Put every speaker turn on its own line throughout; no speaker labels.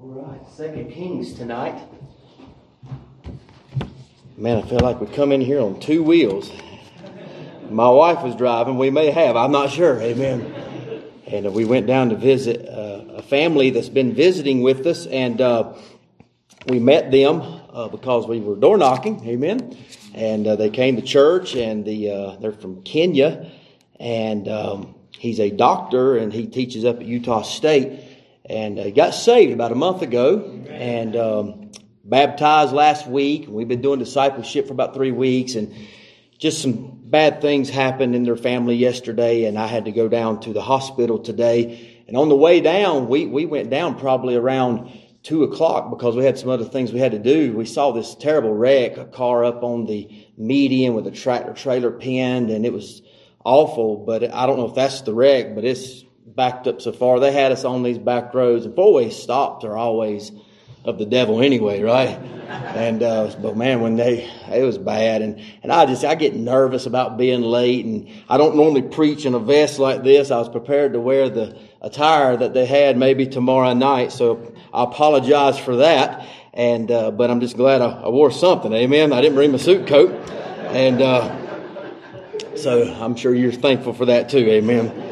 All right, Second Kings tonight. Man, I feel like we come in here on two wheels. My wife was driving. We may have. I'm not sure. Amen. And we went down to visit uh, a family that's been visiting with us, and uh, we met them uh, because we were door knocking. Amen. And uh, they came to church, and the uh, they're from Kenya, and um, he's a doctor, and he teaches up at Utah State and he got saved about a month ago and um, baptized last week. We've been doing discipleship for about three weeks, and just some bad things happened in their family yesterday, and I had to go down to the hospital today. And on the way down, we, we went down probably around two o'clock because we had some other things we had to do. We saw this terrible wreck, a car up on the median with a tractor trailer pinned, and it was awful. But I don't know if that's the wreck, but it's backed up so far. They had us on these back roads, and four-way stops are always of the devil anyway, right? And uh, but man, when they it was bad, and and I just I get nervous about being late, and I don't normally preach in a vest like this. I was prepared to wear the attire that they had maybe tomorrow night, so I apologize for that. And uh, but I'm just glad I, I, wore something. Amen. I didn't bring my suit coat, and uh, so I'm sure you're thankful for that too. Amen.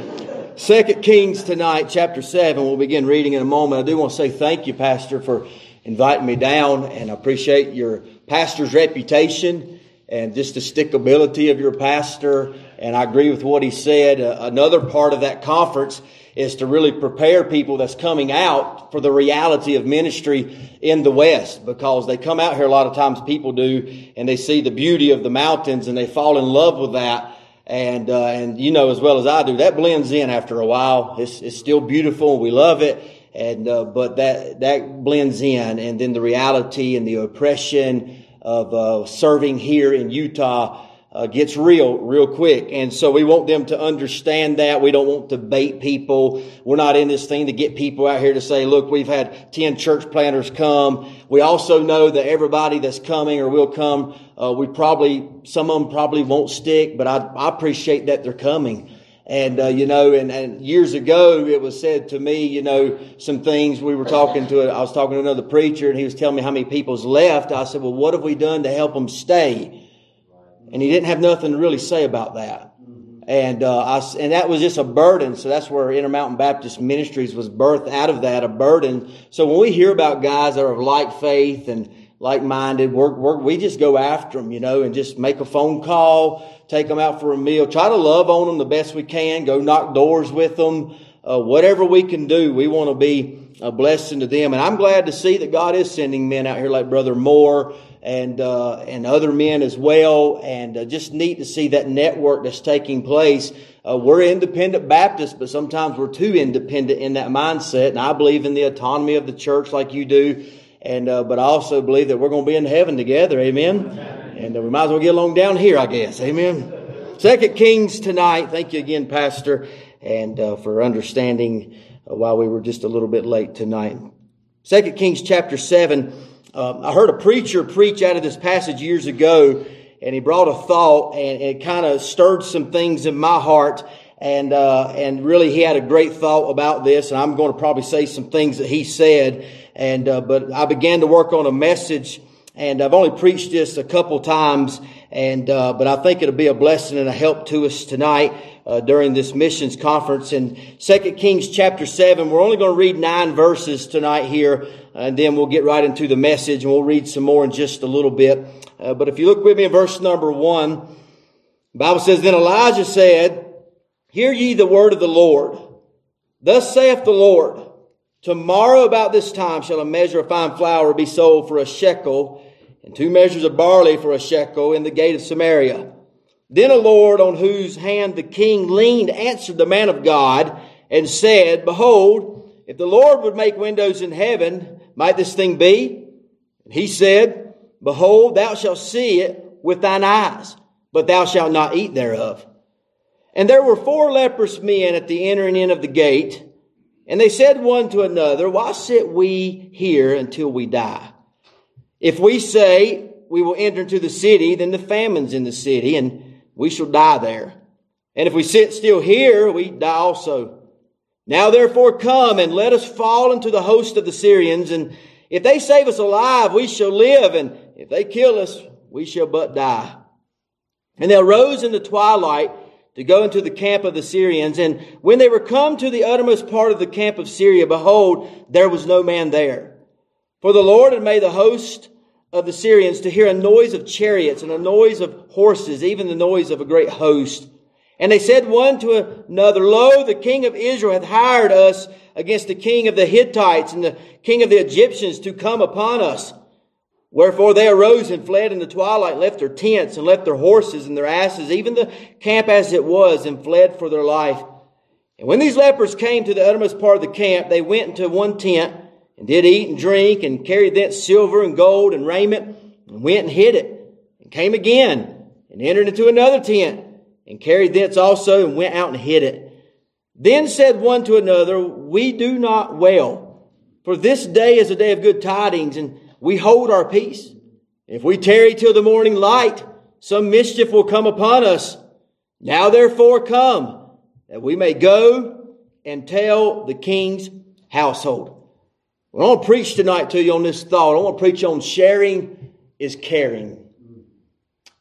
Second Kings tonight, chapter 7. We'll begin reading in a moment. I do want to say thank you, Pastor, for inviting me down, and I appreciate your pastor's reputation and just the stickability of your pastor. And I agree with what he said. Uh, another part of that conference is to really prepare people that's coming out for the reality of ministry in the West because they come out here a lot of times people do and they see the beauty of the mountains and they fall in love with that and uh, and you know as well as I do that blends in after a while. It's it's still beautiful. We love it, and uh, but that that blends in, and then the reality and the oppression of uh, serving here in Utah uh, gets real, real quick. And so we want them to understand that. We don't want to bait people. We're not in this thing to get people out here to say, look, we've had 10 church planters come. We also know that everybody that's coming or will come, uh, we probably, some of them probably won't stick, but I, I appreciate that they're coming. And, uh, you know, and, and years ago, it was said to me, you know, some things we were talking to, I was talking to another preacher and he was telling me how many people's left. I said, well, what have we done to help them stay? And he didn't have nothing to really say about that. And, uh, I, and that was just a burden. So that's where Intermountain Baptist Ministries was birthed out of that, a burden. So when we hear about guys that are of like faith and like minded, we're, we're, we just go after them, you know, and just make a phone call, take them out for a meal, try to love on them the best we can, go knock doors with them, uh, whatever we can do. We want to be a blessing to them. And I'm glad to see that God is sending men out here like Brother Moore and uh, and other men as well, and uh, just neat to see that network that's taking place. Uh, we're independent Baptists, but sometimes we're too independent in that mindset. And I believe in the autonomy of the church, like you do, and uh, but I also believe that we're going to be in heaven together. Amen. And uh, we might as well get along down here, I guess. Amen. Second Kings tonight. Thank you again, Pastor, and uh, for understanding why we were just a little bit late tonight. Second Kings chapter seven. Um, I heard a preacher preach out of this passage years ago, and he brought a thought, and it kind of stirred some things in my heart. And uh, and really, he had a great thought about this, and I'm going to probably say some things that he said. And uh, but I began to work on a message, and I've only preached this a couple times, and uh, but I think it'll be a blessing and a help to us tonight uh, during this missions conference in Second Kings chapter seven. We're only going to read nine verses tonight here and then we'll get right into the message and we'll read some more in just a little bit. Uh, but if you look with me in verse number one, Bible says, Then Elisha said, Hear ye the word of the Lord. Thus saith the Lord, Tomorrow about this time shall a measure of fine flour be sold for a shekel, and two measures of barley for a shekel in the gate of Samaria. Then a Lord on whose hand the king leaned answered the man of God and said, Behold, if the Lord would make windows in heaven, might this thing be? And he said, Behold, thou shalt see it with thine eyes, but thou shalt not eat thereof. And there were four leprous men at the entering in of the gate, and they said one to another, Why sit we here until we die? If we say we will enter into the city, then the famine's in the city, and we shall die there. And if we sit still here, we die also. Now therefore come and let us fall into the host of the Syrians, and if they save us alive, we shall live, and if they kill us, we shall but die. And they arose in the twilight to go into the camp of the Syrians. And when they were come to the uttermost part of the camp of Syria, behold, there was no man there. For the Lord had made the host of the Syrians to hear a noise of chariots and a noise of horses, even the noise of a great host. And they said one to another, Lo, the king of Israel hath hired us against the king of the Hittites and the king of the Egyptians to come upon us. Wherefore they arose and fled in the twilight, left their tents and left their horses and their asses, even the camp as it was, and fled for their life. And when these lepers came to the uttermost part of the camp, they went into one tent and did eat and drink and carried thence silver and gold and raiment and went and hid it and came again and entered into another tent and carried thence also and went out and hid it. Then said one to another, We do not well, for this day is a day of good tidings and we hold our peace. If we tarry till the morning light, some mischief will come upon us. Now therefore come, that we may go and tell the king's household. I want to preach tonight to you on this thought. I want to preach on sharing is caring.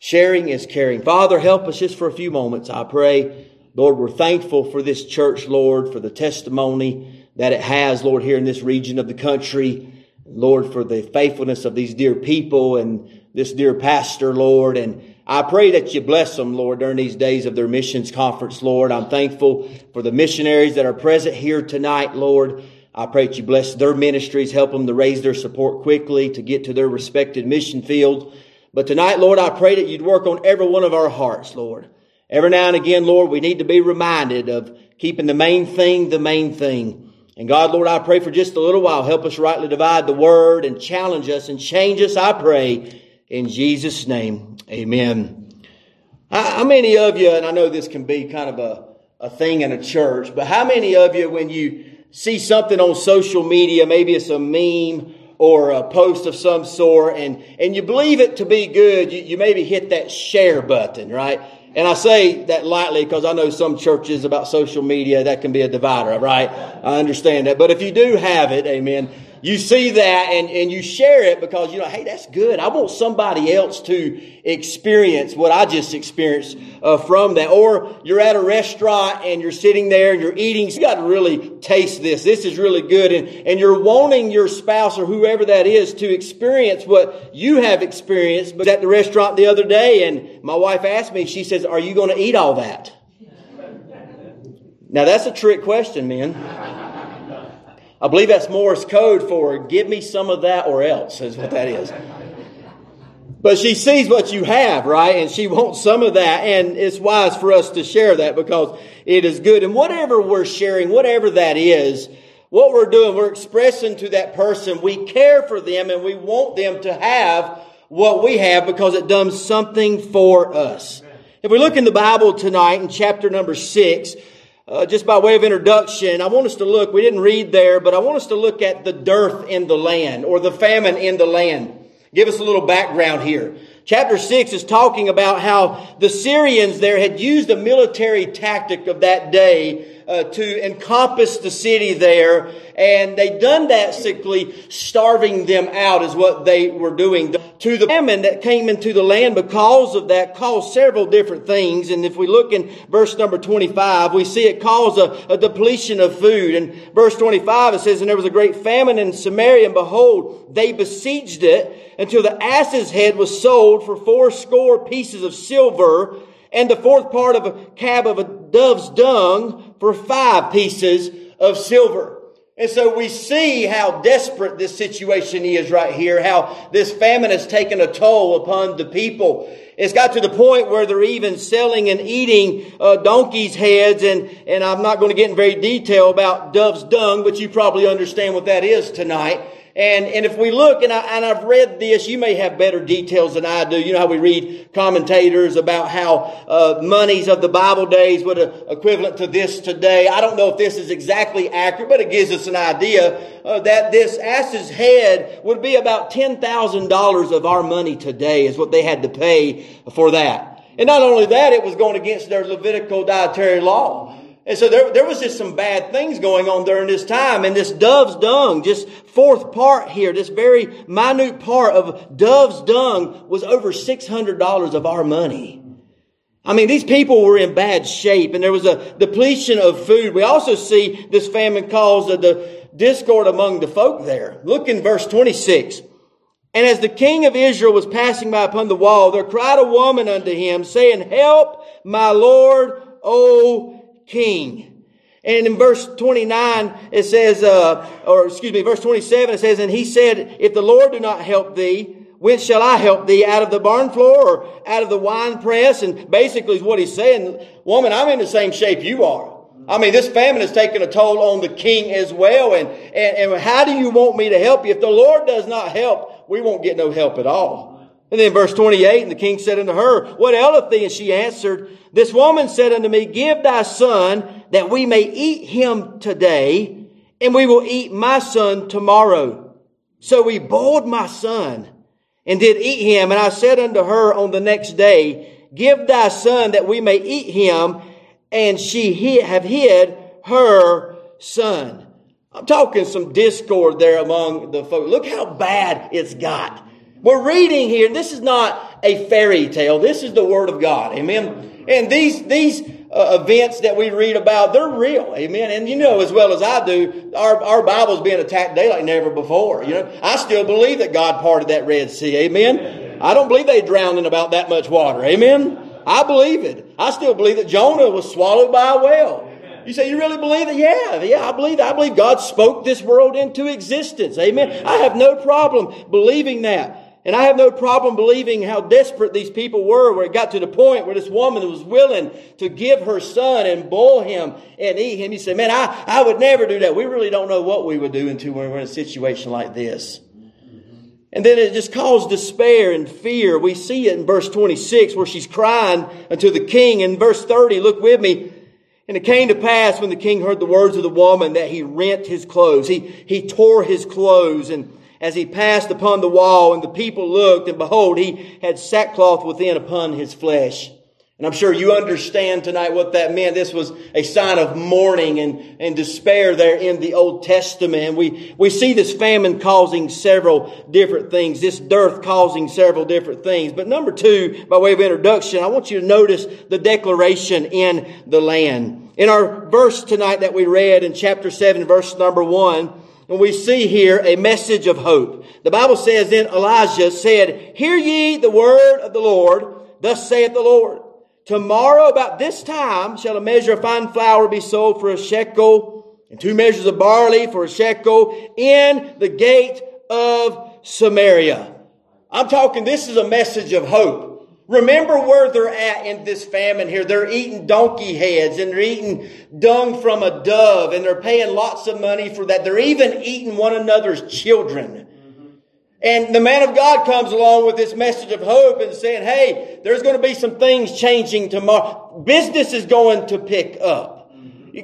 Sharing is caring. Father, help us just for a few moments, I pray. Lord, we're thankful for this church, Lord, for the testimony that it has, Lord, here in this region of the country. Lord, for the faithfulness of these dear people and this dear pastor, Lord. And I pray that you bless them, Lord, during these days of their missions conference, Lord. I'm thankful for the missionaries that are present here tonight, Lord. I pray that you bless their ministries, help them to raise their support quickly to get to their respected mission field. But tonight, Lord, I pray that you'd work on every one of our hearts, Lord. Every now and again, Lord, we need to be reminded of keeping the main thing the main thing. And God, Lord, I pray for just a little while, help us rightly divide the word and challenge us and change us, I pray, in Jesus' name. Amen. How many of you, and I know this can be kind of a, a thing in a church, but how many of you, when you see something on social media, maybe it's a meme or a post of some sort, and, and you believe it to be good, you, you maybe hit that share button, right? And I say that lightly because I know some churches about social media that can be a divider, right? I understand that. But if you do have it, amen, you see that and, and you share it because you know, hey, that's good. I want somebody else to experience what I just experienced uh, from that. Or you're at a restaurant and you're sitting there and you're eating. You got to really taste this. This is really good. And, and you're wanting your spouse or whoever that is to experience what you have experienced. But at the restaurant the other day and my wife asked me, she says, are you going to eat all that? Now that's a trick question, man. I believe that's Morse code for give me some of that or else, is what that is. But she sees what you have, right? And she wants some of that. And it's wise for us to share that because it is good. And whatever we're sharing, whatever that is, what we're doing, we're expressing to that person we care for them and we want them to have what we have because it does something for us. If we look in the Bible tonight in chapter number six, uh, just by way of introduction, I want us to look, we didn't read there, but I want us to look at the dearth in the land or the famine in the land. Give us a little background here. Chapter 6 is talking about how the Syrians there had used a military tactic of that day uh, to encompass the city there. And they done that simply starving them out is what they were doing. To the famine that came into the land because of that caused several different things. And if we look in verse number 25, we see it caused a, a depletion of food. And verse 25 it says, And there was a great famine in Samaria, and behold, they besieged it until the ass's head was sold for four score pieces of silver, and the fourth part of a cab of a dove's dung for five pieces of silver. And so we see how desperate this situation is right here, how this famine has taken a toll upon the people. It's got to the point where they're even selling and eating uh, donkeys' heads, and, and I'm not going to get in very detail about dove's dung, but you probably understand what that is tonight. And, and if we look, and, I, and I've read this, you may have better details than I do. You know how we read commentators about how uh, monies of the Bible days would equivalent to this today. I don't know if this is exactly accurate, but it gives us an idea uh, that this ass's head would be about $10,000 of our money today is what they had to pay for that. And not only that, it was going against their Levitical dietary law. And so there, there was just some bad things going on during this time. And this dove's dung, just fourth part here, this very minute part of dove's dung was over $600 of our money. I mean, these people were in bad shape and there was a depletion of food. We also see this famine caused of the discord among the folk there. Look in verse 26. And as the king of Israel was passing by upon the wall, there cried a woman unto him, saying, Help, my Lord, O king. And in verse 29, it says, uh, or excuse me, verse 27, it says, And he said, If the Lord do not help thee, whence shall I help thee? Out of the barn floor or out of the wine press? And basically is what he's saying. Woman, I'm in the same shape you are. I mean, this famine has taken a toll on the king as well. And, and, and how do you want me to help you? If the Lord does not help, we won't get no help at all. And then verse 28, and the king said unto her, What aileth thee? And she answered, This woman said unto me, Give thy son that we may eat him today, and we will eat my son tomorrow. So we boiled my son and did eat him. And I said unto her on the next day, Give thy son that we may eat him. And she hid, have hid her son. I'm talking some discord there among the folks. Look how bad it's got. We're reading here, this is not a fairy tale. This is the Word of God. Amen. And these, these uh, events that we read about, they're real. Amen. And you know as well as I do, our, our Bible's being attacked day like never before. You know, I still believe that God parted that Red Sea. Amen. I don't believe they drowned in about that much water. Amen. I believe it. I still believe that Jonah was swallowed by a whale. You say, you really believe it? Yeah, yeah, I believe that. I believe God spoke this world into existence. Amen. I have no problem believing that. And I have no problem believing how desperate these people were where it got to the point where this woman was willing to give her son and boil him and eat him. You say, man, I, I would never do that. We really don't know what we would do until we're in a situation like this. And then it just caused despair and fear. We see it in verse 26 where she's crying unto the king. In verse 30, look with me. And it came to pass when the king heard the words of the woman that he rent his clothes. He, he tore his clothes and as he passed upon the wall, and the people looked, and behold, he had sackcloth within upon his flesh. And I'm sure you understand tonight what that meant. This was a sign of mourning and, and despair there in the Old Testament. And we, we see this famine causing several different things, this dearth causing several different things. But number two, by way of introduction, I want you to notice the declaration in the land. In our verse tonight that we read in chapter 7, verse number 1, and we see here a message of hope. The Bible says then Elisha said, Hear ye the word of the Lord, thus saith the Lord. Tomorrow about this time shall a measure of fine flour be sold for a shekel, and two measures of barley for a shekel in the gate of Samaria. I'm talking, this is a message of hope. Remember where they're at in this famine here. They're eating donkey heads and they're eating dung from a dove and they're paying lots of money for that. They're even eating one another's children. And the man of God comes along with this message of hope and saying, hey, there's going to be some things changing tomorrow. Business is going to pick up.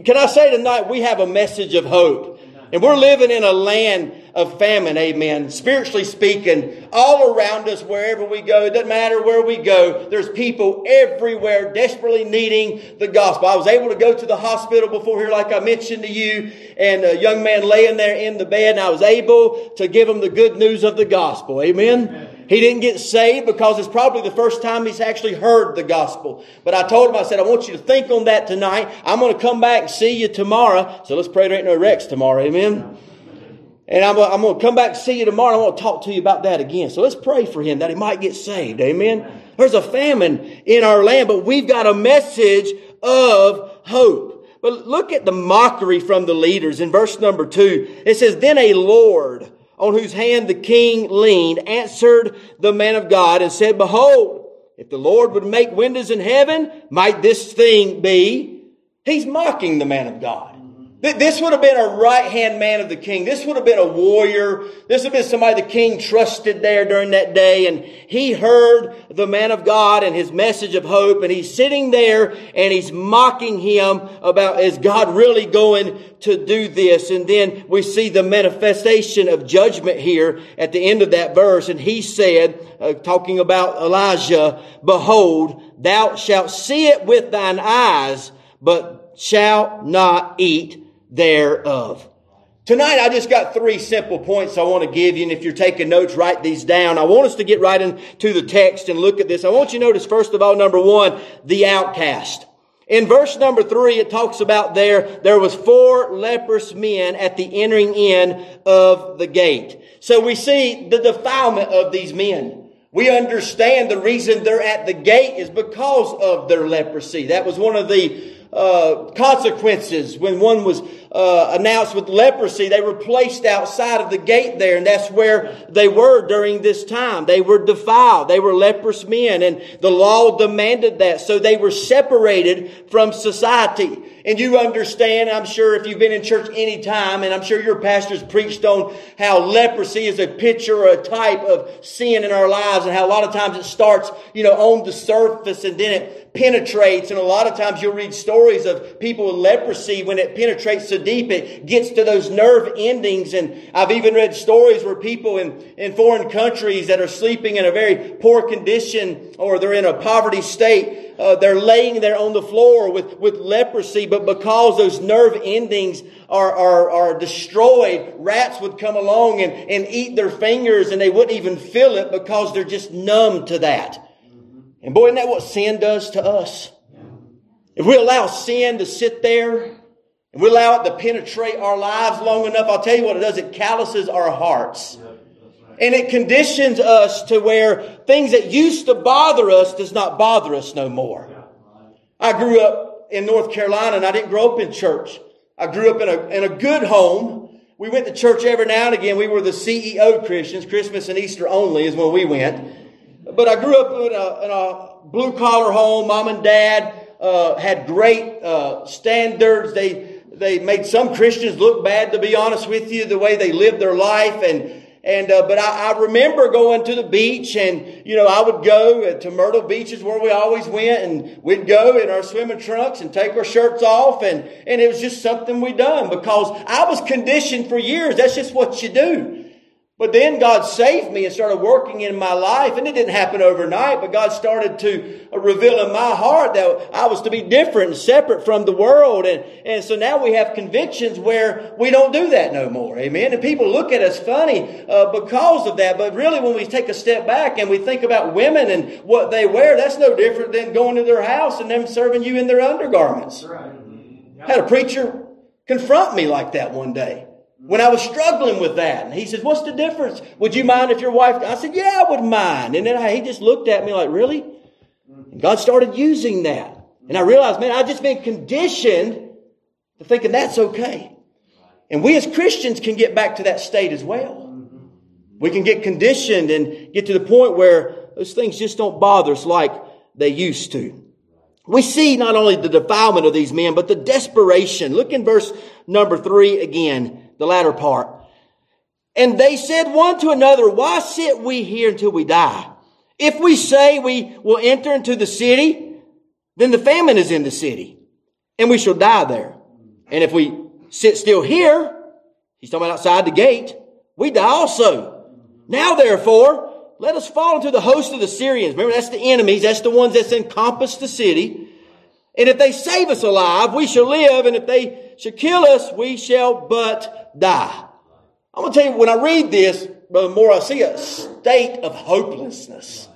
Can I say tonight we have a message of hope? And we're living in a land of famine, amen. Spiritually speaking, all around us, wherever we go, it doesn't matter where we go, there's people everywhere desperately needing the gospel. I was able to go to the hospital before here, like I mentioned to you, and a young man laying there in the bed, and I was able to give him the good news of the gospel, amen. He didn't get saved because it's probably the first time he's actually heard the gospel. But I told him, I said, I want you to think on that tonight. I'm going to come back and see you tomorrow. So let's pray there ain't no wrecks tomorrow. Amen. And I'm, I'm going to come back see you tomorrow. I want to talk to you about that again. So let's pray for him that he might get saved. Amen. There's a famine in our land, but we've got a message of hope. But look at the mockery from the leaders in verse number two. It says, Then a Lord on whose hand the king leaned answered the man of God and said, Behold, if the Lord would make windows in heaven, might this thing be? He's mocking the man of God. This would have been a right hand man of the king. This would have been a warrior. This would have been somebody the king trusted there during that day. And he heard the man of God and his message of hope. And he's sitting there and he's mocking him about, is God really going to do this? And then we see the manifestation of judgment here at the end of that verse. And he said, uh, talking about Elisha, behold, thou shalt see it with thine eyes, but shall not eat thereof. Tonight, I just got three simple points I want to give you, and if you're taking notes, write these down. I want us to get right into the text and look at this. I want you to notice, first of all, number one, the outcast. In verse number three, it talks about there, there was four leprous men at the entering in of the gate. So we see the defilement of these men. We understand the reason they're at the gate is because of their leprosy. That was one of the uh, consequences when one was uh, announced with leprosy. They were placed outside of the gate there, and that's where they were during this time. They were defiled. They were leprous men, and the law demanded that. So they were separated from society. And you understand, I'm sure if you've been in church any time, and I'm sure your pastors preached on how leprosy is a picture or a type of sin in our lives, and how a lot of times it starts, you know, on the surface and then it penetrates. And a lot of times you'll read stories of people with leprosy when it penetrates so deep it gets to those nerve endings. And I've even read stories where people in, in foreign countries that are sleeping in a very poor condition or they're in a poverty state uh, they're laying there on the floor with, with leprosy, but because those nerve endings are, are, are destroyed, rats would come along and, and eat their fingers and they wouldn't even feel it because they're just numb to that. And boy, isn't that what sin does to us? If we allow sin to sit there and we allow it to penetrate our lives long enough, I'll tell you what it does. It calluses our hearts. And it conditions us to where things that used to bother us does not bother us no more. I grew up in North Carolina and I didn't grow up in church. I grew up in a, in a good home. We went to church every now and again. We were the CEO Christians. Christmas and Easter only is when we went. But I grew up in a, in a blue collar home. Mom and dad uh, had great uh, standards. They they made some Christians look bad, to be honest with you, the way they lived their life and and uh, but I, I, remember going to the beach, and you know I would go to Myrtle Beach is where we always went, and we'd go in our swimming trunks and take our shirts off, and and it was just something we done because I was conditioned for years. That's just what you do. But then God saved me and started working in my life. And it didn't happen overnight, but God started to reveal in my heart that I was to be different and separate from the world. And, and so now we have convictions where we don't do that no more. Amen. And people look at us funny uh, because of that. But really, when we take a step back and we think about women and what they wear, that's no different than going to their house and them serving you in their undergarments. Right. Had a preacher confront me like that one day when I was struggling with that. And he says, what's the difference? Would you mind if your wife, I said, yeah, I would mind. And then I, he just looked at me like, really? And God started using that. And I realized, man, I've just been conditioned to thinking that's okay. And we as Christians can get back to that state as well. We can get conditioned and get to the point where those things just don't bother us like they used to. We see not only the defilement of these men, but the desperation. Look in verse number three again the latter part. And they said one to another, why sit we here until we die? If we say we will enter into the city, then the famine is in the city and we shall die there. And if we sit still here, he's talking about outside the gate, we die also. Now therefore, let us fall into the host of the Syrians. Remember, that's the enemies. That's the ones that's encompassed the city. And if they save us alive, we shall live. And if they shall kill us, we shall but die. I'm going to tell you, when I read this, the more I see a state of hopelessness.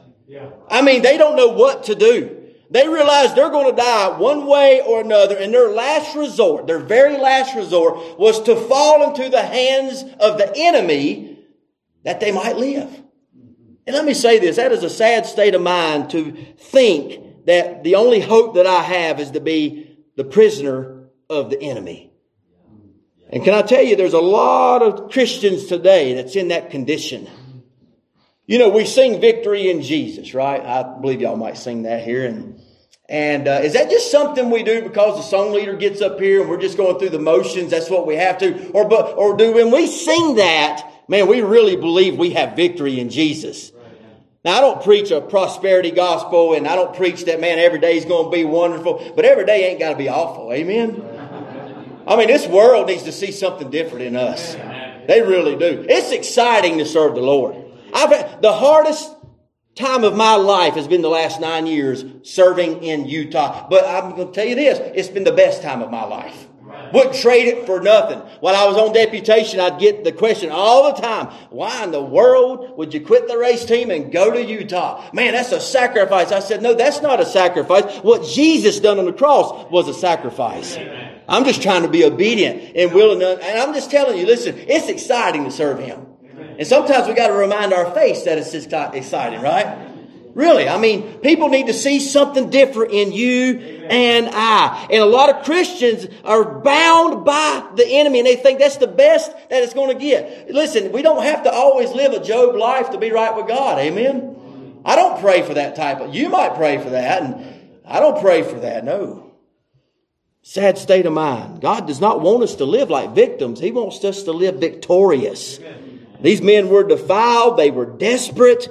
I mean, they don't know what to do. They realize they're going to die one way or another, and their last resort, their very last resort, was to fall into the hands of the enemy that they might live. And let me say this that is a sad state of mind to think that the only hope that I have is to be the prisoner of the enemy. And can I tell you, there's a lot of Christians today that's in that condition. You know, we sing victory in Jesus, right? I believe y'all might sing that here. And, and uh, is that just something we do because the song leader gets up here and we're just going through the motions? That's what we have to. Or, but, or do when we sing that, man, we really believe we have victory in Jesus. Now, I don't preach a prosperity gospel and I don't preach that, man, every day is going to be wonderful, but every day ain't got to be awful. Amen? I mean, this world needs to see something different in us. They really do. It's exciting to serve the Lord. I've had the hardest time of my life has been the last nine years serving in Utah. But I'm going to tell you this, it's been the best time of my life. Wouldn't trade it for nothing. While I was on deputation, I'd get the question all the time, why in the world would you quit the race team and go to Utah? Man, that's a sacrifice. I said, no, that's not a sacrifice. What Jesus done on the cross was a sacrifice. I'm just trying to be obedient and willing to, and I'm just telling you, listen, it's exciting to serve Him. And sometimes we got to remind our face that it's exciting, right? Really, I mean, people need to see something different in you and I. And a lot of Christians are bound by the enemy and they think that's the best that it's going to get. Listen, we don't have to always live a Job life to be right with God. Amen. I don't pray for that type of, you might pray for that and I don't pray for that. No. Sad state of mind. God does not want us to live like victims. He wants us to live victorious. These men were defiled. They were desperate.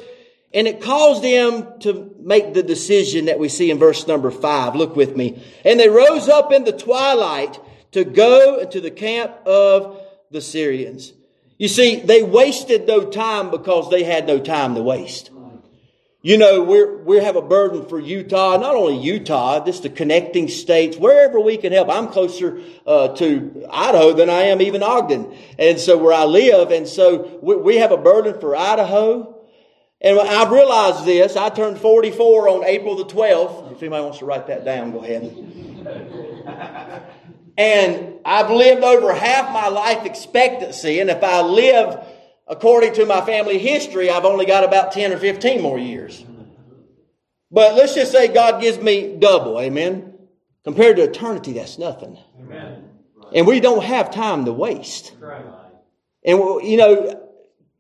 And it caused them to make the decision that we see in verse number five. Look with me. And they rose up in the twilight to go into the camp of the Syrians. You see, they wasted no time because they had no time to waste. You know, we're, we have a burden for Utah, not only Utah, just the connecting states, wherever we can help. I'm closer uh, to Idaho than I am even Ogden. And so where I live, and so we, we have a burden for Idaho. And I've realized this. I turned 44 on April the 12th. If anybody wants to write that down, go ahead. and I've lived over half my life expectancy. And if I live according to my family history, I've only got about 10 or 15 more years. But let's just say God gives me double. Amen. Compared to eternity, that's nothing. Amen. And we don't have time to waste. And, you know,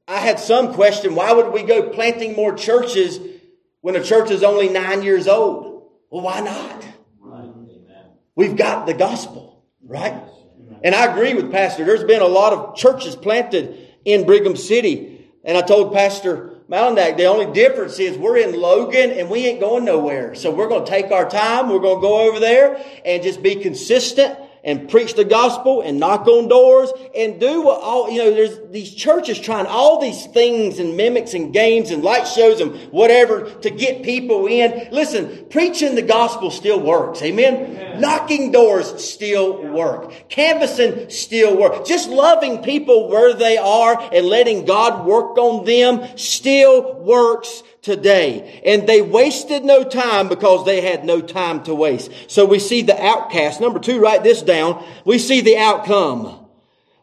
I had some question, why would we go planting more churches when a church is only nine years old? Well, why not? We've got the gospel, right? And I agree with Pastor. There's been a lot of churches planted in Brigham City. And I told Pastor Malandak, the only difference is we're in Logan and we ain't going nowhere. So we're going to take our time. We're going to go over there and just be consistent and preach the gospel and knock on doors and do what all, you know, there's these churches trying all these things and mimics and games and light shows and whatever to get people in. Listen, preaching the gospel still works. Amen. Amen. Knocking doors still work. Canvassing still work. Just loving people where they are and letting God work on them still works today. And they wasted no time because they had no time to waste. So we see the outcast. Number two, write this down. We see the outcome.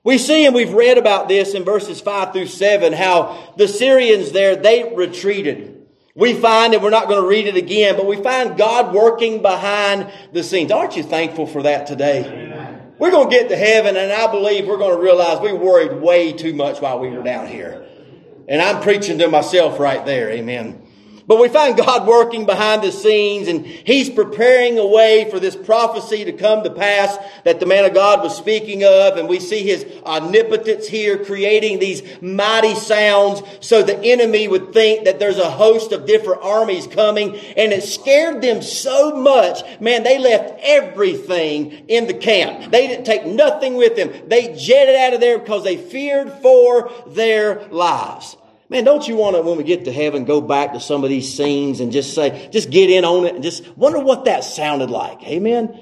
We see, and we've read about this in verses five through seven, how the Syrians there, they retreated. We find, and we're not going to read it again, but we find God working behind the scenes. Aren't you thankful for that today? Amen. We're going to get to heaven, and I believe we're going to realize we worried way too much while we were down here. And I'm preaching to myself right there. Amen. But we find God working behind the scenes and He's preparing a way for this prophecy to come to pass that the man of God was speaking of. And we see His omnipotence here creating these mighty sounds so the enemy would think that there's a host of different armies coming. And it scared them so much, man, they left everything in the camp. They didn't take nothing with them. They jetted out of there because they feared for their lives. Man, don't you want to, when we get to heaven, go back to some of these scenes and just say, just get in on it and just wonder what that sounded like. Amen.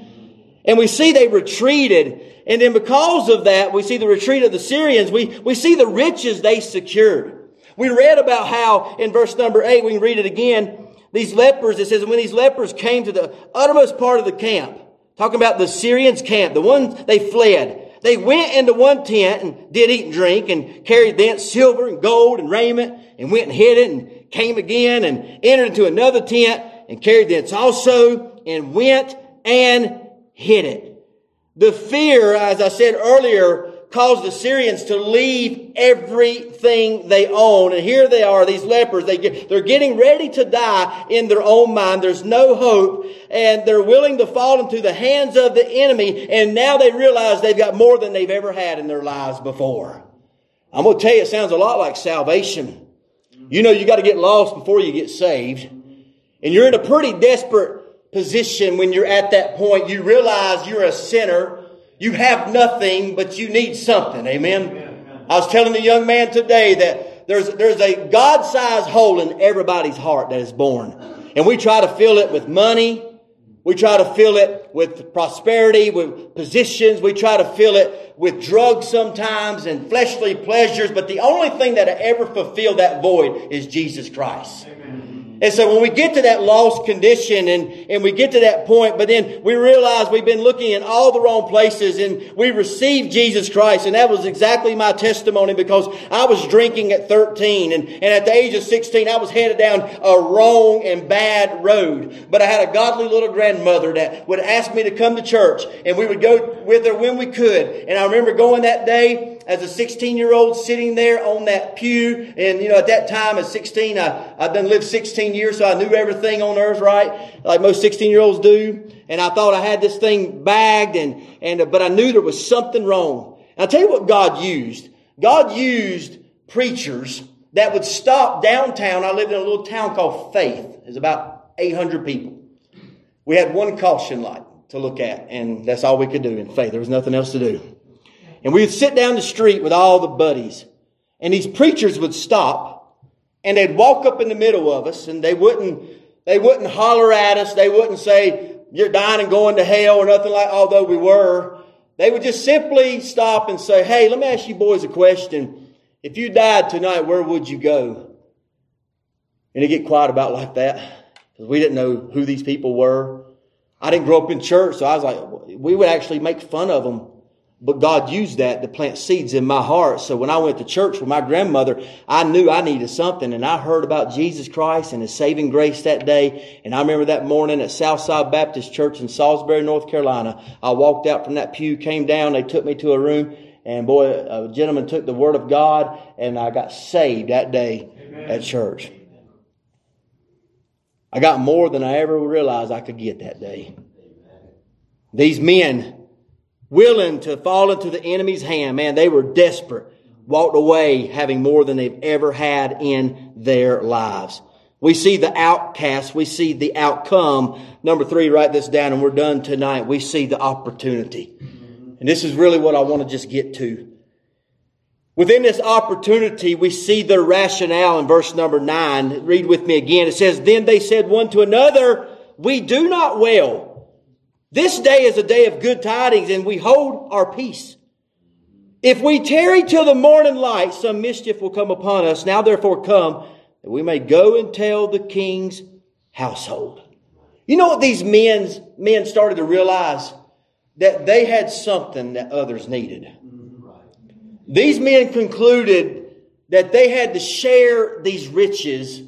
And we see they retreated. And then because of that, we see the retreat of the Syrians. We, we see the riches they secured. We read about how in verse number eight, we can read it again. These lepers, it says, when these lepers came to the uttermost part of the camp, talking about the Syrians camp, the ones they fled, they went into one tent and did eat and drink and carried thence silver and gold and raiment and went and hid it and came again and entered into another tent and carried thence also and went and hid it. The fear, as I said earlier, caused the Syrians to leave everything they own. And here they are, these lepers. They get, they're getting ready to die in their own mind. There's no hope. And they're willing to fall into the hands of the enemy. And now they realize they've got more than they've ever had in their lives before. I'm going to tell you, it sounds a lot like salvation. You know, you got to get lost before you get saved. And you're in a pretty desperate position when you're at that point. You realize you're a sinner you have nothing, but you need something. Amen. I was telling the young man today that there's, there's a God-sized hole in everybody's heart that is born. And we try to fill it with money. We try to fill it with prosperity, with positions. We try to fill it with drugs sometimes and fleshly pleasures. But the only thing that ever fulfill that void is Jesus Christ. Amen. And so when we get to that lost condition and, and we get to that point, but then we realize we've been looking in all the wrong places and we received Jesus Christ. And that was exactly my testimony because I was drinking at 13 and, and at the age of 16, I was headed down a wrong and bad road. But I had a godly little grandmother that would ask me to come to church and we would go with her when we could. And I remember going that day as a 16 year old sitting there on that pew. And, you know, at that time, at 16, I, I'd been lived 16 years, so I knew everything on earth, right? Like most 16 year olds do. And I thought I had this thing bagged and, and, but I knew there was something wrong. And I'll tell you what God used. God used preachers that would stop downtown. I lived in a little town called Faith. There's about 800 people. We had one caution light to look at, and that's all we could do in Faith. There was nothing else to do. And we would sit down the street with all the buddies. And these preachers would stop and they'd walk up in the middle of us and they wouldn't, they wouldn't holler at us. They wouldn't say, you're dying and going to hell or nothing like, although we were. They would just simply stop and say, hey, let me ask you boys a question. If you died tonight, where would you go? And they get quiet about like that because we didn't know who these people were. I didn't grow up in church, so I was like, we would actually make fun of them but God used that to plant seeds in my heart. So when I went to church with my grandmother, I knew I needed something and I heard about Jesus Christ and His saving grace that day. And I remember that morning at Southside Baptist Church in Salisbury, North Carolina. I walked out from that pew, came down, they took me to a room and boy, a gentleman took the word of God and I got saved that day Amen. at church. I got more than I ever realized I could get that day. These men willing to fall into the enemy's hand. Man, they were desperate. Walked away having more than they've ever had in their lives. We see the outcast. We see the outcome. Number three, write this down and we're done tonight. We see the opportunity. And this is really what I want to just get to. Within this opportunity, we see their rationale in verse number nine. Read with me again. It says, Then they said one to another, We do not well this day is a day of good tidings and we hold our peace. If we tarry till the morning light, some mischief will come upon us. Now therefore come that we may go and tell the king's household. You know what these men, men started to realize? That they had something that others needed. These men concluded that they had to share these riches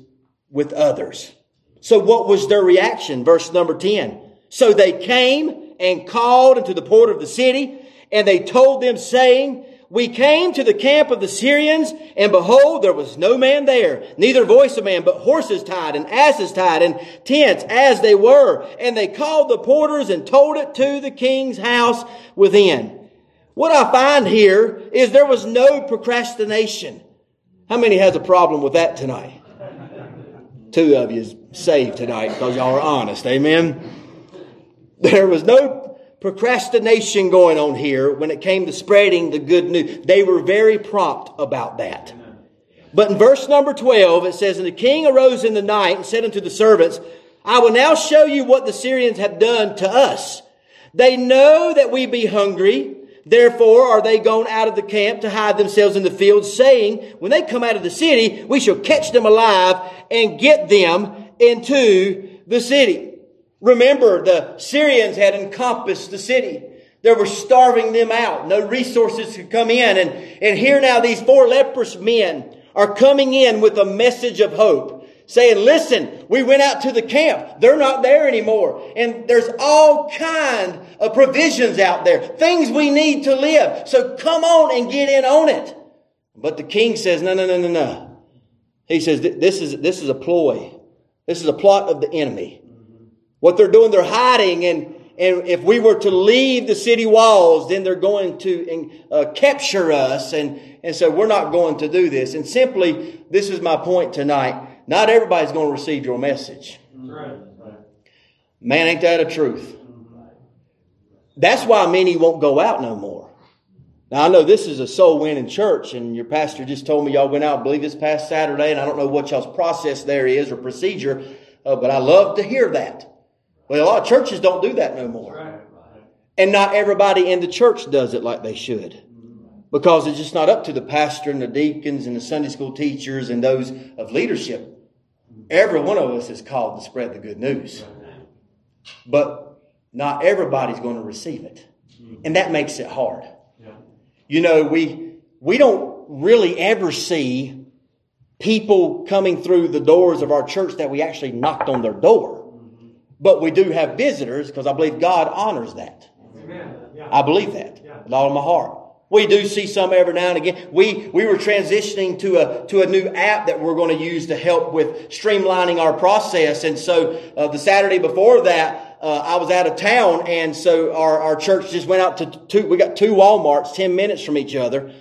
with others. So what was their reaction? Verse number 10. So they came and called into the port of the city, and they told them, saying, we came to the camp of the Syrians, and behold, there was no man there, neither voice of man, but horses tied and asses tied and tents as they were. And they called the porters and told it to the king's house within. What I find here is there was no procrastination. How many has a problem with that tonight? Two of you is saved tonight because y'all are honest. Amen. There was no procrastination going on here when it came to spreading the good news. They were very prompt about that. But in verse number 12, it says, And the king arose in the night and said unto the servants, I will now show you what the Syrians have done to us. They know that we be hungry. Therefore are they gone out of the camp to hide themselves in the fields, saying, When they come out of the city, we shall catch them alive and get them into the city. Remember, the Syrians had encompassed the city. They were starving them out. No resources could come in. And, and here now these four leprous men are coming in with a message of hope. Saying, listen, we went out to the camp. They're not there anymore. And there's all kind of provisions out there. Things we need to live. So come on and get in on it. But the king says, no, no, no, no, no. He says, this is, this is a ploy. This is a plot of the enemy. What they're doing, they're hiding. And, and if we were to leave the city walls, then they're going to uh, capture us. And, and so we're not going to do this. And simply, this is my point tonight. Not everybody's going to receive your message. Man, ain't that a truth? That's why many won't go out no more. Now, I know this is a soul winning church, and your pastor just told me y'all went out, I believe, this past Saturday, and I don't know what y'all's process there is or procedure, uh, but I love to hear that. Well, a lot of churches don't do that no more. And not everybody in the church does it like they should. Because it's just not up to the pastor and the deacons and the Sunday school teachers and those of leadership. Every one of us is called to spread the good news. But not everybody's going to receive it. And that makes it hard. You know, we, we don't really ever see people coming through the doors of our church that we actually knocked on their door. But we do have visitors because I believe God honors that. Yeah. I believe that yeah. with all of my heart. We do see some every now and again. We, we were transitioning to a, to a new app that we're going to use to help with streamlining our process. And so uh, the Saturday before that, uh, I was out of town, and so our, our church just went out to two. We got two WalMarts, ten minutes from each other,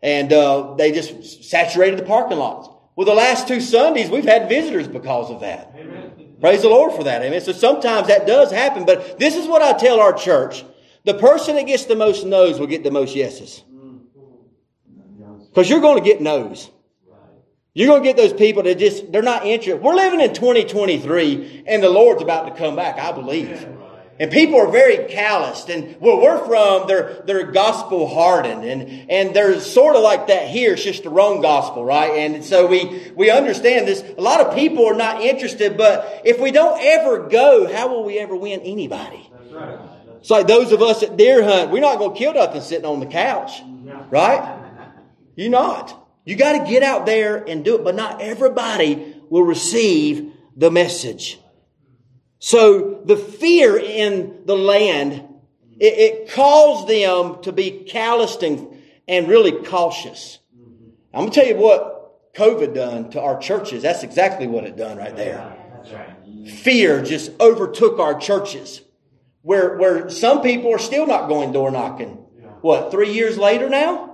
and uh, they just saturated the parking lots. Well, the last two Sundays we've had visitors because of that. Amen. Praise the Lord for that. Amen. So sometimes that does happen, but this is what I tell our church: the person that gets the most no's will get the most yeses, because you're going to get no's. You're going to get those people that just, they're not interested. We're living in 2023 and the Lord's about to come back, I believe. And people are very calloused. And where we're from, they're, they're gospel hardened. And, and they're sort of like that here. It's just the wrong gospel, right? And so we, we understand this. A lot of people are not interested, but if we don't ever go, how will we ever win anybody? That's Right. It's like those of us at deer hunt. We're not going to kill nothing sitting on the couch, right? You're not. You got to get out there and do it, but not everybody will receive the message. So the fear in the land, it, it caused them to be calloused and, and really cautious. I'm going to tell you what COVID done to our churches. That's exactly what it done right there. Fear just overtook our churches. Where, where some people are still not going door knocking. What, three years later now?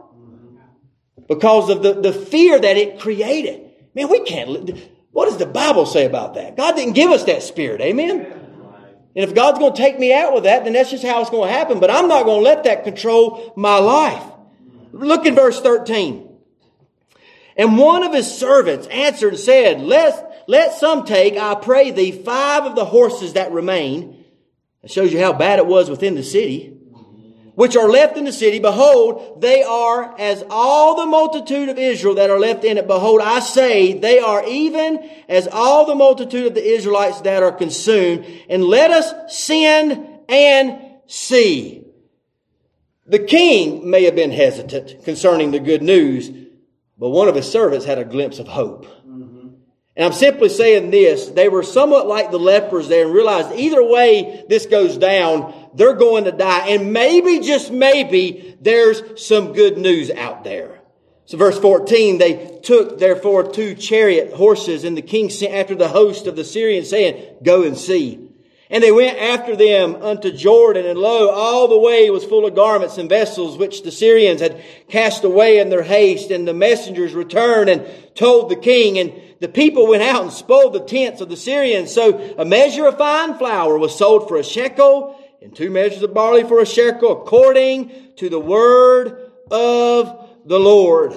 because of the, the fear that it created. Man, we can't. What does the Bible say about that? God didn't give us that spirit. Amen. And if God's going to take me out with that, then that's just how it's going to happen. But I'm not going to let that control my life. Look in verse 13. And one of his servants answered and said, Let, let some take, I pray thee, five of the horses that remain. It shows you how bad it was within the city which are left in the city, behold, they are as all the multitude of Israel that are left in it. Behold, I say, they are even as all the multitude of the Israelites that are consumed. And let us send and see. The king may have been hesitant concerning the good news, but one of his servants had a glimpse of hope. And I'm simply saying this, they were somewhat like the lepers there and realized either way this goes down, they're going to die. And maybe, just maybe, there's some good news out there. So verse 14, they took therefore two chariot horses and the king sent after the host of the Syrians saying, go and see. And they went after them unto Jordan, and lo, all the way was full of garments and vessels which the Syrians had cast away in their haste. And the messengers returned and told the king, and the people went out and spoiled the tents of the Syrians. So a measure of fine flour was sold for a shekel, and two measures of barley for a shekel, according to the word of the Lord.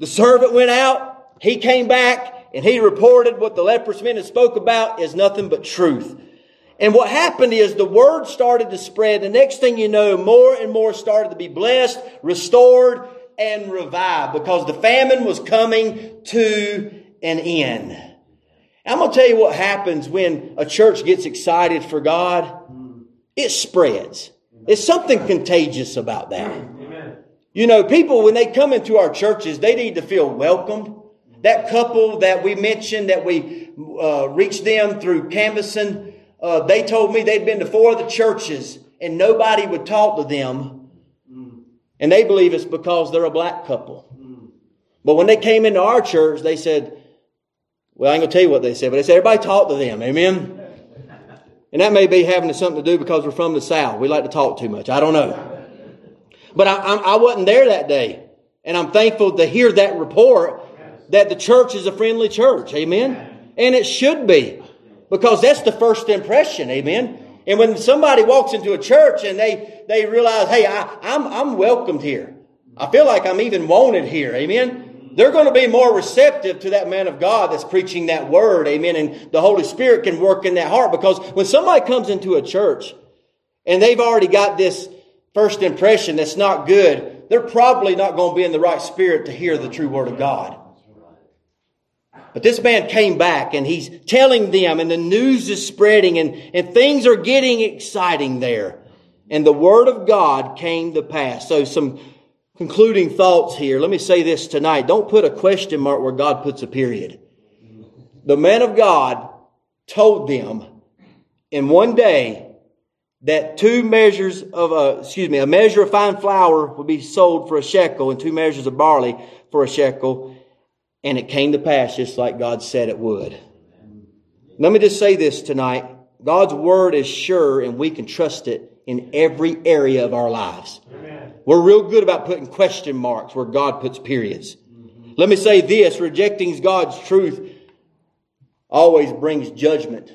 The servant went out, he came back, and he reported what the leprous men had spoke about is nothing but truth. And what happened is the word started to spread. The next thing you know, more and more started to be blessed, restored, and revived because the famine was coming to an end. I'm going to tell you what happens when a church gets excited for God. It spreads. There's something contagious about that. You know, people, when they come into our churches, they need to feel welcomed. That couple that we mentioned, that we uh, reached them through canvassing, uh, they told me they'd been to four of the churches and nobody would talk to them. And they believe it's because they're a black couple. But when they came into our church, they said, well, I ain't going to tell you what they said, but they said, everybody talk to them. Amen. And that may be having something to do because we're from the South. We like to talk too much. I don't know. But I, I, I wasn't there that day. And I'm thankful to hear that report that the church is a friendly church. Amen. And it should be. Because that's the first impression, amen. And when somebody walks into a church and they, they realize, hey, I, I'm, I'm welcomed here. I feel like I'm even wanted here. Amen. They're going to be more receptive to that man of God that's preaching that word. Amen. And the Holy Spirit can work in that heart because when somebody comes into a church and they've already got this first impression that's not good, they're probably not going to be in the right spirit to hear the true word of God. But this man came back and he's telling them and the news is spreading and, and things are getting exciting there. And the word of God came to pass. So some concluding thoughts here. Let me say this tonight. Don't put a question mark where God puts a period. The man of God told them in one day that two measures of, uh, excuse me, a measure of fine flour would be sold for a shekel and two measures of barley for a shekel and it came to pass just like God said it would. Let me just say this tonight. God's word is sure and we can trust it in every area of our lives. Amen. We're real good about putting question marks where God puts periods. Let me say this, rejecting God's truth always brings judgment.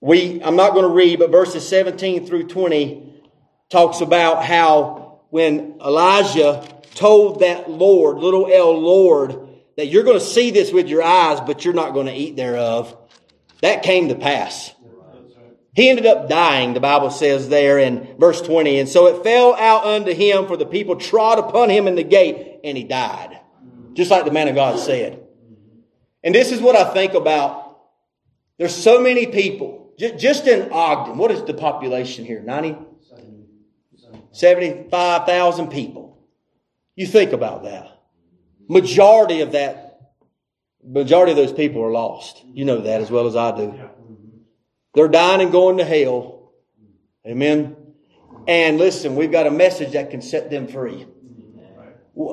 We, I'm not going to read, but verses 17 through 20 talks about how when Elijah told that Lord, little L Lord, that you're going to see this with your eyes, but you're not going to eat thereof. That came to pass. He ended up dying, the Bible says there in verse 20. And so it fell out unto him, for the people trod upon him in the gate, and he died. Just like the man of God said. And this is what I think about. There's so many people, just in Ogden. What is the population here? 90? 75,000 people. You think about that. Majority of that, majority of those people are lost. You know that as well as I do. They're dying and going to hell. Amen. And listen, we've got a message that can set them free.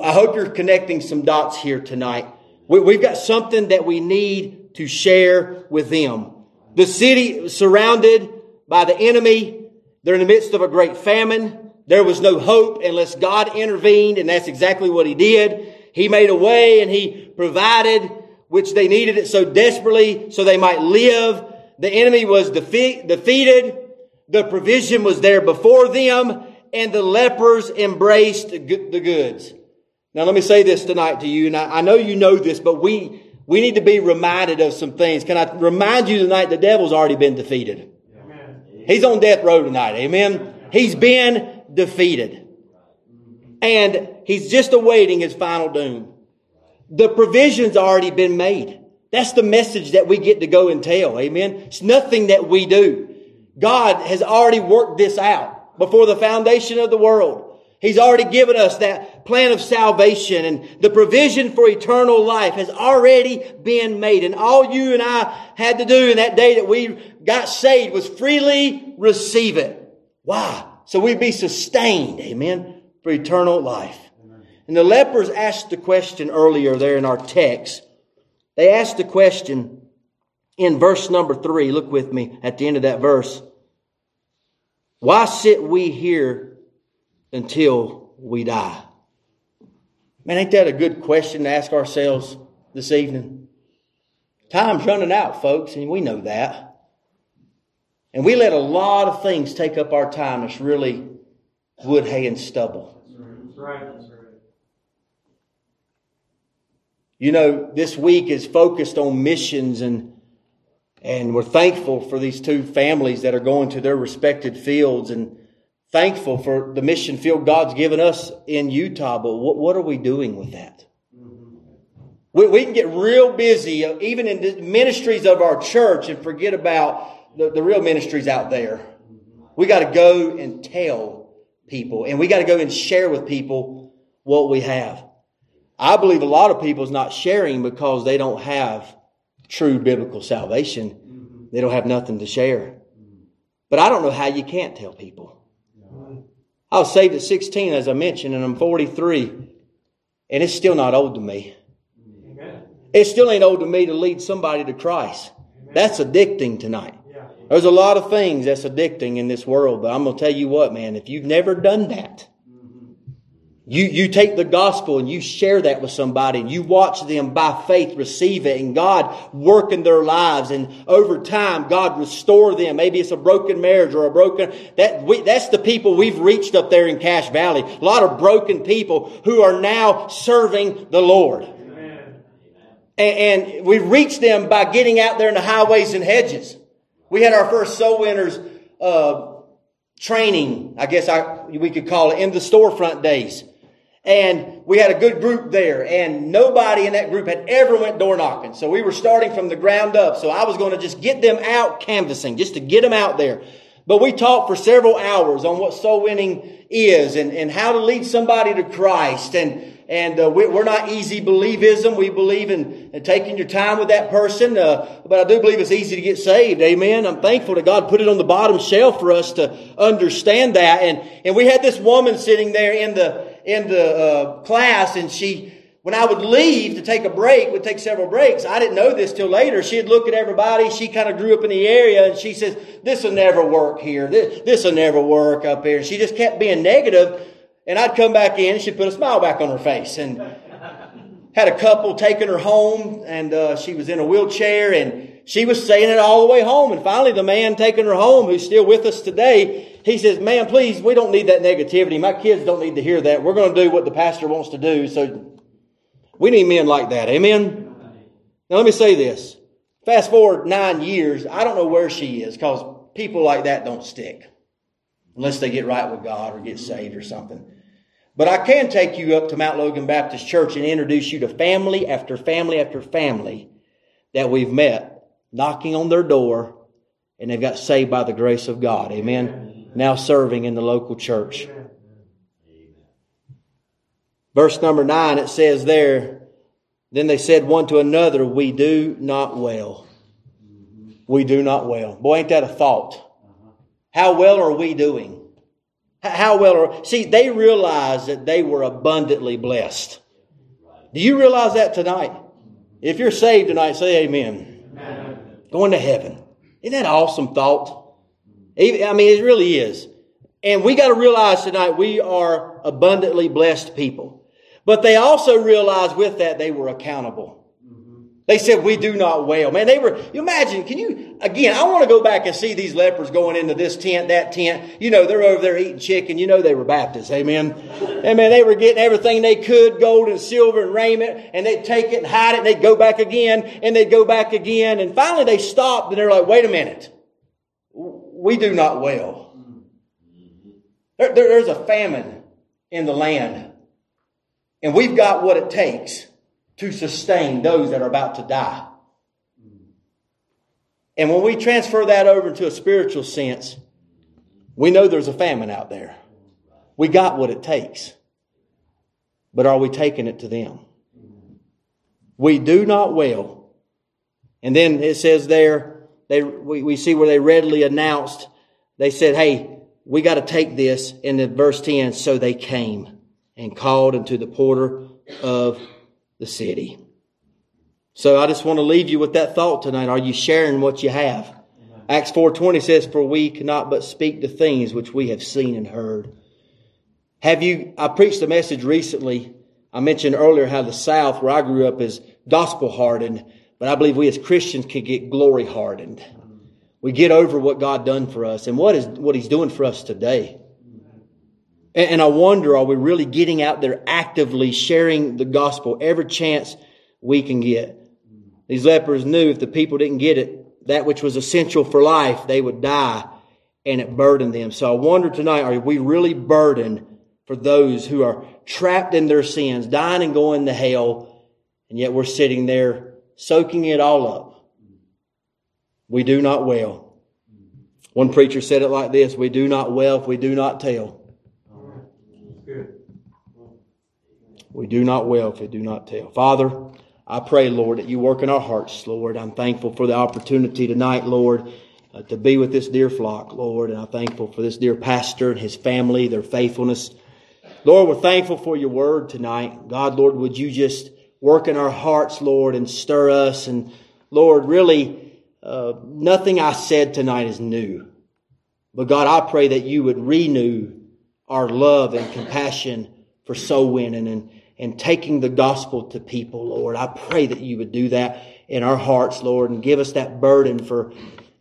I hope you're connecting some dots here tonight. We've got something that we need to share with them. The city surrounded by the enemy. They're in the midst of a great famine. There was no hope unless God intervened, and that's exactly what He did. He made a way and He provided, which they needed it so desperately so they might live. The enemy was defeat, defeated. The provision was there before them, and the lepers embraced the goods. Now let me say this tonight to you, and I, I know you know this, but we, we need to be reminded of some things. Can I remind you tonight the devil's already been defeated? Amen. He's on death row tonight. Amen. He's been defeated. And he's just awaiting his final doom. The provision's already been made. That's the message that we get to go and tell. Amen. It's nothing that we do. God has already worked this out before the foundation of the world. He's already given us that plan of salvation and the provision for eternal life has already been made. And all you and I had to do in that day that we got saved was freely receive it. Why? so we'd be sustained, amen, for eternal life. And the lepers asked the question earlier there in our text. They asked the question in verse number three. Look with me at the end of that verse. Why sit we here until we die? Man, ain't that a good question to ask ourselves this evening? Time's running out, folks, and we know that. And we let a lot of things take up our time that's really wood, hay, and stubble. That's right. You know, this week is focused on missions and and we're thankful for these two families that are going to their respected fields and thankful for the mission field God's given us in Utah. But what, what are we doing with that? We, we can get real busy, uh, even in the ministries of our church, and forget about the, the real ministries out there. We got to go and tell people, and we got to go and share with people what we have. I believe a lot of people is not sharing because they don't have true biblical salvation. They don't have nothing to share. But I don't know how you can't tell people. I was saved at 16, as I mentioned, and I'm 43, and it's still not old to me. It still ain't old to me to lead somebody to Christ. That's addicting tonight. There's a lot of things that's addicting in this world, but I'm going to tell you what, man, if you've never done that, You, you take the gospel and you share that with somebody and you watch them by faith receive it and God work in their lives and over time God restore them. Maybe it's a broken marriage or a broken, that we, that's the people we've reached up there in Cache Valley. A lot of broken people who are now serving the Lord. And, and we've reached them by getting out there in the highways and hedges. We had our first soul winners, uh, training, I guess I, we could call it, in the storefront days. And we had a good group there and nobody in that group had ever went door knocking. So we were starting from the ground up. So I was going to just get them out canvassing, just to get them out there. But we talked for several hours on what soul winning is and, and how to lead somebody to Christ and and uh, we, are not easy believism. We believe in, in, taking your time with that person. Uh, but I do believe it's easy to get saved. Amen. I'm thankful that God put it on the bottom shelf for us to understand that. And, and we had this woman sitting there in the, in the uh, class and she, when I would leave to take a break, would take several breaks. I didn't know this till later. She'd look at everybody. She kind of grew up in the area and she says, this will never work here. This will never work up here. She just kept being. And I'd come back in and she'd put a smile back on her face. And had a couple taking her home and uh, she was in a wheelchair and she was saying it all the way home. And finally the man taking her home, who's still with us today, he says, man, please, we don't need that negativity. My kids don't need to hear that. We're going to do what the pastor wants to do. So we need men like that. Amen. Now let me say this. Fast forward nine years. I don't know where she is because people like that don't stick unless they get right with God or get saved or something. But I can take you up to Mount Logan Baptist Church and introduce you to family after family after family that we've met knocking on their door and they've got saved by the grace of God. Amen. Amen. Now serving in the local church. Amen. Verse number nine, it says there, then they said one to another, we do not well. We do not well. Boy, ain't that a thought? How well are we doing? How well are, see, they realized that they were abundantly blessed. Do you realize that tonight? If you're saved tonight, say amen. Going to heaven. Isn't that an awesome thought? I mean, it really is. And we got to realize tonight we are abundantly blessed people. But they also realized with that they were accountable. They said, we do not wail. Man, they were, you imagine, can you, again, I want to go back and see these lepers going into this tent, that tent. You know, they're over there eating chicken. You know they were Baptists. Amen. Amen. They were getting everything they could, gold and silver and raiment, and they'd take it and hide it, and they'd go back again, and they'd go back again. And finally they stopped and they're like, wait a minute. We do not wail. There, there, there's a famine in the land. And we've got what it takes to sustain those that are about to die. And when we transfer that over into a spiritual sense, we know there's a famine out there. We got what it takes. But are we taking it to them? We do not well. And then it says there, they, we, we see where they readily announced, they said, hey, we got to take this. In the verse 10, so they came and called unto the porter of the city. So I just want to leave you with that thought tonight. Are you sharing what you have? Acts 4.20 says, For we cannot but speak the things which we have seen and heard. Have you, I preached a message recently. I mentioned earlier how the South, where I grew up, is gospel hardened, but I believe we as Christians can get glory hardened. We get over what God done for us and what is, what He's doing for us today. And I wonder, are we really getting out there actively sharing the gospel every chance we can get? These lepers knew if the people didn't get it, that which was essential for life, they would die and it burdened them. So I wonder tonight, are we really burdened for those who are trapped in their sins, dying and going to hell, and yet we're sitting there soaking it all up? We do not well. One preacher said it like this, we do not well if we do not tell. We do not well if we do not tell. Father, I pray, Lord, that you work in our hearts, Lord. I'm thankful for the opportunity tonight, Lord, uh, to be with this dear flock, Lord. And I'm thankful for this dear pastor and his family, their faithfulness. Lord, we're thankful for your word tonight. God, Lord, would you just work in our hearts, Lord, and stir us. And Lord, really, uh, nothing I said tonight is new. But God, I pray that you would renew our love and compassion for soul winning and, and taking the gospel to people, Lord. I pray that you would do that in our hearts, Lord, and give us that burden for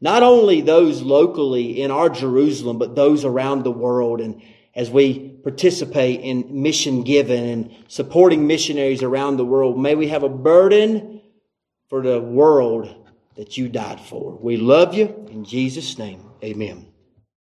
not only those locally in our Jerusalem, but those around the world. And as we participate in mission giving and supporting missionaries around the world, may we have a burden for the world that you died for. We love you. In Jesus' name, amen.